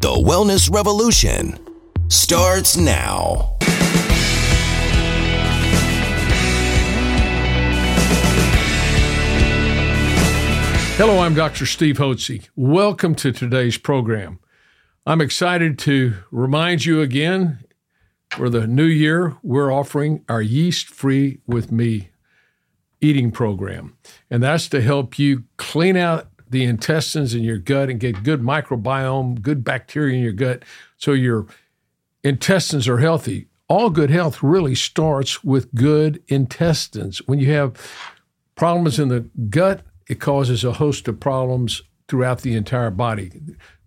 The Wellness Revolution starts now. Hello, I'm Dr. Steve Hotze. Welcome to today's program. I'm excited to remind you again for the new year, we're offering our yeast free with me eating program. And that's to help you clean out the intestines in your gut and get good microbiome, good bacteria in your gut so your intestines are healthy. All good health really starts with good intestines. When you have problems in the gut, it causes a host of problems throughout the entire body.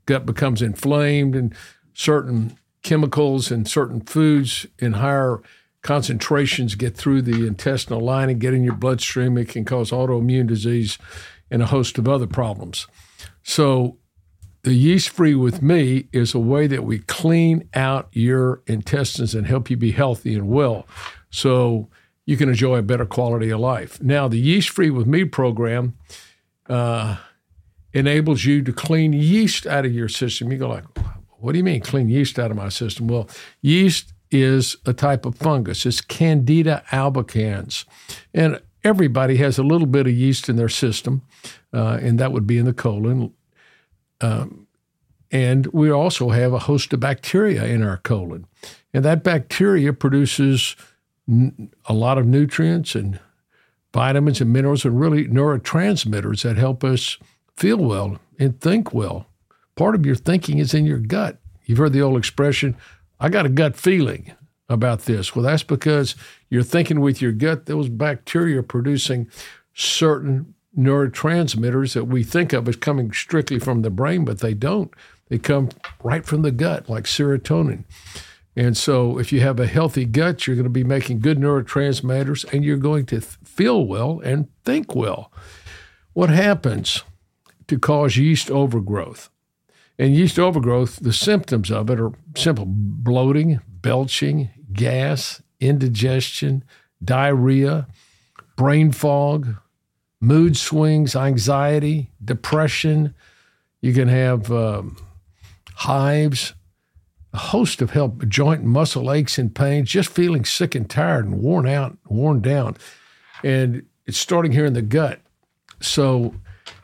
Gut becomes inflamed and certain chemicals and certain foods in higher concentrations get through the intestinal lining, get in your bloodstream. It can cause autoimmune disease and a host of other problems. So, the yeast free with me is a way that we clean out your intestines and help you be healthy and well. So, you can enjoy a better quality of life. Now, the yeast free with me program uh, enables you to clean yeast out of your system. You go like, what do you mean clean yeast out of my system? Well, yeast is a type of fungus. It's Candida albicans. And everybody has a little bit of yeast in their system, uh, and that would be in the colon. Um, and we also have a host of bacteria in our colon. And that bacteria produces n- a lot of nutrients and vitamins and minerals and really neurotransmitters that help us feel well and think well. Part of your thinking is in your gut. You've heard the old expression, I got a gut feeling about this. Well, that's because you're thinking with your gut, those bacteria producing certain neurotransmitters that we think of as coming strictly from the brain, but they don't. They come right from the gut, like serotonin. And so, if you have a healthy gut, you're going to be making good neurotransmitters and you're going to feel well and think well. What happens to cause yeast overgrowth? And yeast overgrowth, the symptoms of it are simple bloating, belching, gas, indigestion, diarrhea, brain fog, mood swings, anxiety, depression. You can have um, hives, a host of health, joint and muscle aches and pains, just feeling sick and tired and worn out, worn down. And it's starting here in the gut. So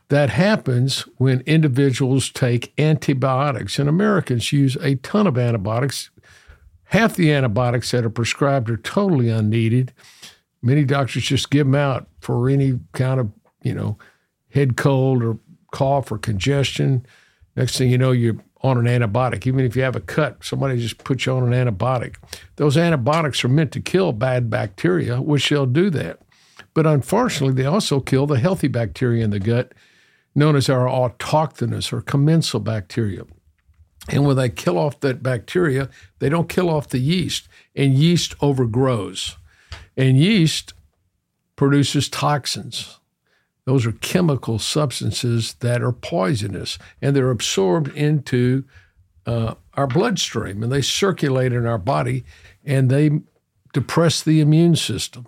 that happens when individuals take antibiotics, and Americans use a ton of antibiotics. Half the antibiotics that are prescribed are totally unneeded. Many doctors just give them out for any kind of, you know, head cold or cough or congestion. Next thing you know, you're on an antibiotic. Even if you have a cut, somebody just puts you on an antibiotic. Those antibiotics are meant to kill bad bacteria, which they'll do that. But unfortunately, they also kill the healthy bacteria in the gut known as our autochthonous or commensal bacteria. And when they kill off that bacteria, they don't kill off the yeast, and yeast overgrows. And yeast produces toxins. Those are chemical substances that are poisonous, and they're absorbed into uh, our bloodstream, and they circulate in our body, and they depress the immune system.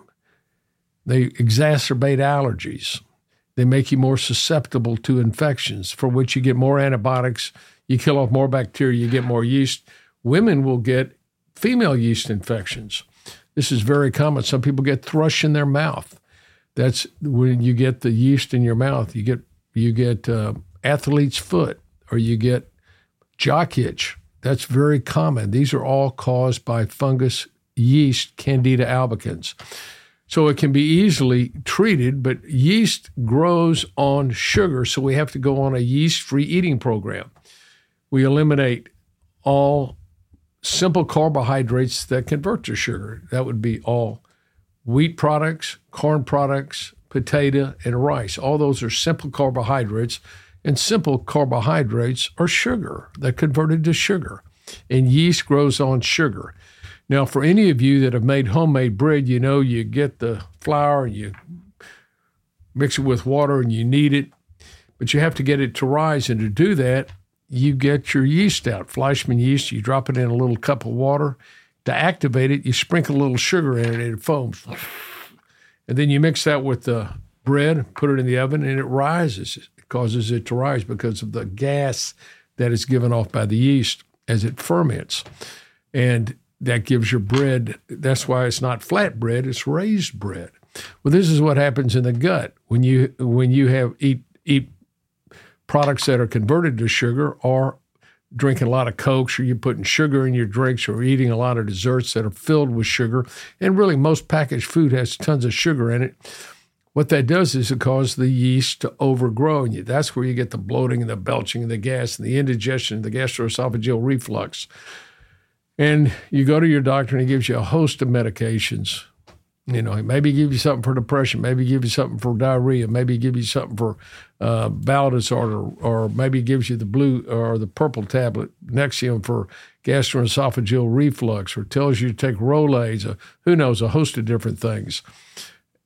They exacerbate allergies. They make you more susceptible to infections, for which you get more antibiotics, you kill off more bacteria, you get more yeast. Women will get female yeast infections. This is very common. Some people get thrush in their mouth. That's when you get the yeast in your mouth. You get you get uh, athlete's foot, or you get jock itch. That's very common. These are all caused by fungus yeast, Candida albicans. So it can be easily treated, but yeast grows on sugar, so we have to go on a yeast free eating program. We eliminate all simple carbohydrates that convert to sugar. That would be all wheat products, corn products, potato, and rice. All those are simple carbohydrates, and simple carbohydrates are sugar that converted to sugar. And yeast grows on sugar. Now, for any of you that have made homemade bread, you know you get the flour, and you mix it with water, and you knead it, but you have to get it to rise. And to do that, you get your yeast out, Fleischmann yeast. You drop it in a little cup of water. To activate it, you sprinkle a little sugar in it, and it foams. And then you mix that with the bread, put it in the oven, and it rises. It causes it to rise because of the gas that is given off by the yeast as it ferments. And that gives your bread, that's why it's not flat bread, it's raised bread. Well, this is what happens in the gut. When you when you have eat eat products that are converted to sugar or drinking a lot of cokes or you're putting sugar in your drinks or eating a lot of desserts that are filled with sugar and really most packaged food has tons of sugar in it what that does is it causes the yeast to overgrow in you. That's where you get the bloating and the belching and the gas and the indigestion and the gastroesophageal reflux and you go to your doctor and he gives you a host of medications you know, he maybe give you something for depression, maybe give you something for diarrhea, maybe give you something for uh, bowel disorder, or maybe gives you the blue or the purple tablet Nexium for gastroesophageal reflux, or tells you to take Rolaids, who knows, a host of different things.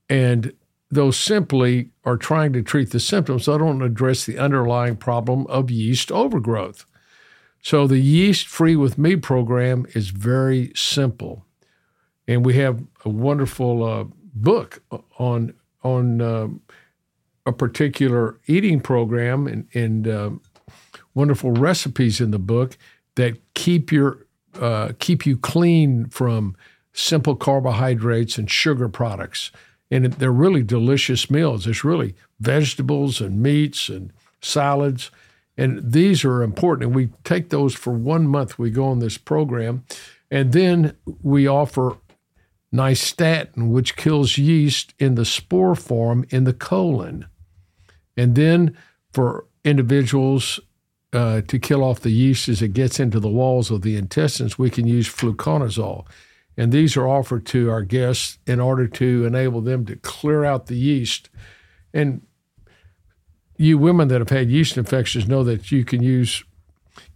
And those simply are trying to treat the symptoms. They don't address the underlying problem of yeast overgrowth. So the Yeast Free with Me program is very simple and we have a wonderful uh, book on on uh, a particular eating program and, and uh, wonderful recipes in the book that keep your uh, keep you clean from simple carbohydrates and sugar products. And they're really delicious meals. It's really vegetables and meats and salads. And these are important. And we take those for one month. We go on this program. And then we offer nystatin, which kills yeast in the spore form in the colon. And then for individuals uh, to kill off the yeast as it gets into the walls of the intestines, we can use fluconazole. And these are offered to our guests in order to enable them to clear out the yeast. And you women that have had yeast infections know that you can use,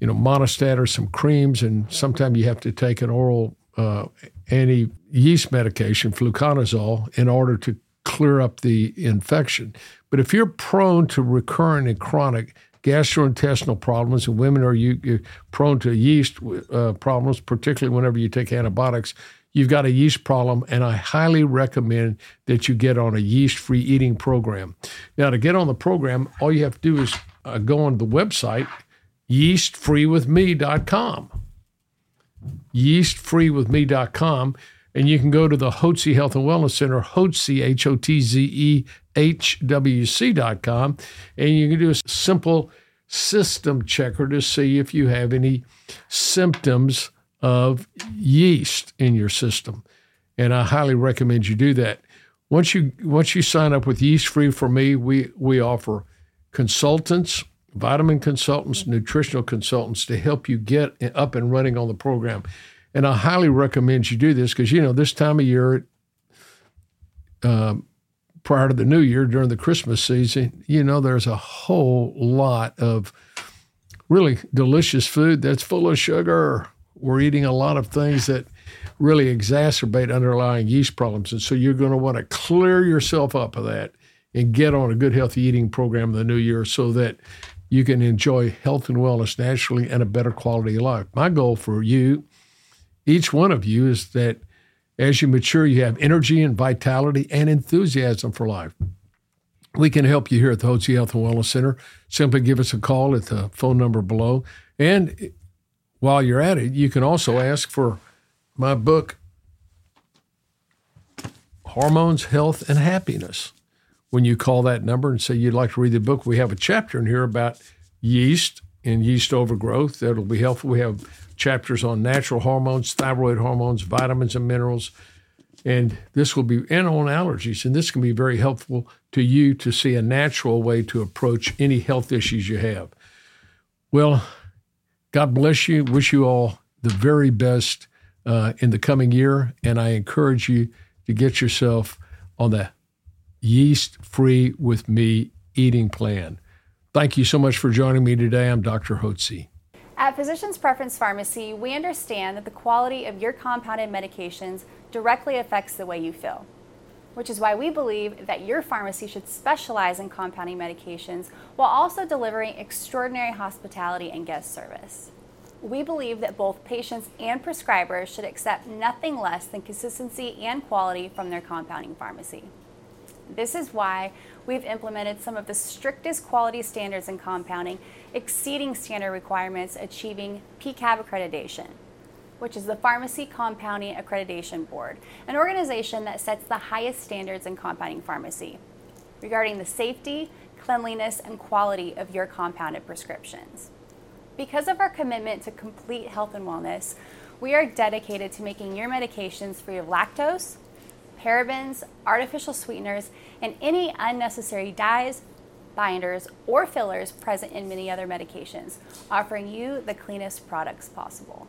you know, Monistat or some creams, and sometimes you have to take an oral uh, anti yeast medication, fluconazole, in order to clear up the infection. But if you're prone to recurrent and chronic gastrointestinal problems, and women are you, prone to yeast uh, problems, particularly whenever you take antibiotics, you've got a yeast problem, and I highly recommend that you get on a yeast free eating program. Now, to get on the program, all you have to do is uh, go on the website, yeastfreewithme.com. Yeastfreewithme.com and you can go to the Hotze Health and Wellness Center, Hotze, H O T Z E H W C.com, and you can do a simple system checker to see if you have any symptoms of yeast in your system. And I highly recommend you do that. Once you once you sign up with Yeast Free for Me, we we offer consultants, vitamin consultants, nutritional consultants to help you get up and running on the program. And I highly recommend you do this because, you know, this time of year, uh, prior to the new year, during the Christmas season, you know, there's a whole lot of really delicious food that's full of sugar. We're eating a lot of things that really exacerbate underlying yeast problems. And so you're going to want to clear yourself up of that and get on a good, healthy eating program in the new year so that you can enjoy health and wellness naturally and a better quality of life. My goal for you each one of you is that as you mature, you have energy and vitality and enthusiasm for life. We can help you here at the Hotze Health and Wellness Center. Simply give us a call at the phone number below. And while you're at it, you can also ask for my book, Hormones, Health, and Happiness. When you call that number and say you'd like to read the book, we have a chapter in here about yeast and yeast overgrowth that'll be helpful. We have chapters on natural hormones, thyroid hormones, vitamins and minerals. And this will be, and on allergies. And this can be very helpful to you to see a natural way to approach any health issues you have. Well, God bless you. Wish you all the very best uh, in the coming year. And I encourage you to get yourself on the yeast free with me eating plan. Thank you so much for joining me today. I'm Dr. Hotze. At Physicians Preference Pharmacy, we understand that the quality of your compounded medications directly affects the way you feel, which is why we believe that your pharmacy should specialize in compounding medications while also delivering extraordinary hospitality and guest service. We believe that both patients and prescribers should accept nothing less than consistency and quality from their compounding pharmacy. This is why we've implemented some of the strictest quality standards in compounding exceeding standard requirements, achieving PCAB accreditation, which is the Pharmacy Compounding Accreditation Board, an organization that sets the highest standards in compounding pharmacy regarding the safety, cleanliness, and quality of your compounded prescriptions. Because of our commitment to complete health and wellness, we are dedicated to making your medications free of lactose, parabens, artificial sweeteners, and any unnecessary dyes, binders, or fillers present in many other medications, offering you the cleanest products possible.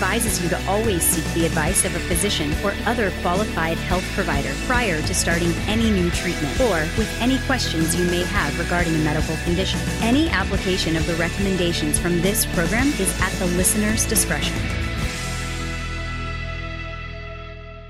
advises you to always seek the advice of a physician or other qualified health provider prior to starting any new treatment or with any questions you may have regarding a medical condition. Any application of the recommendations from this program is at the listener's discretion.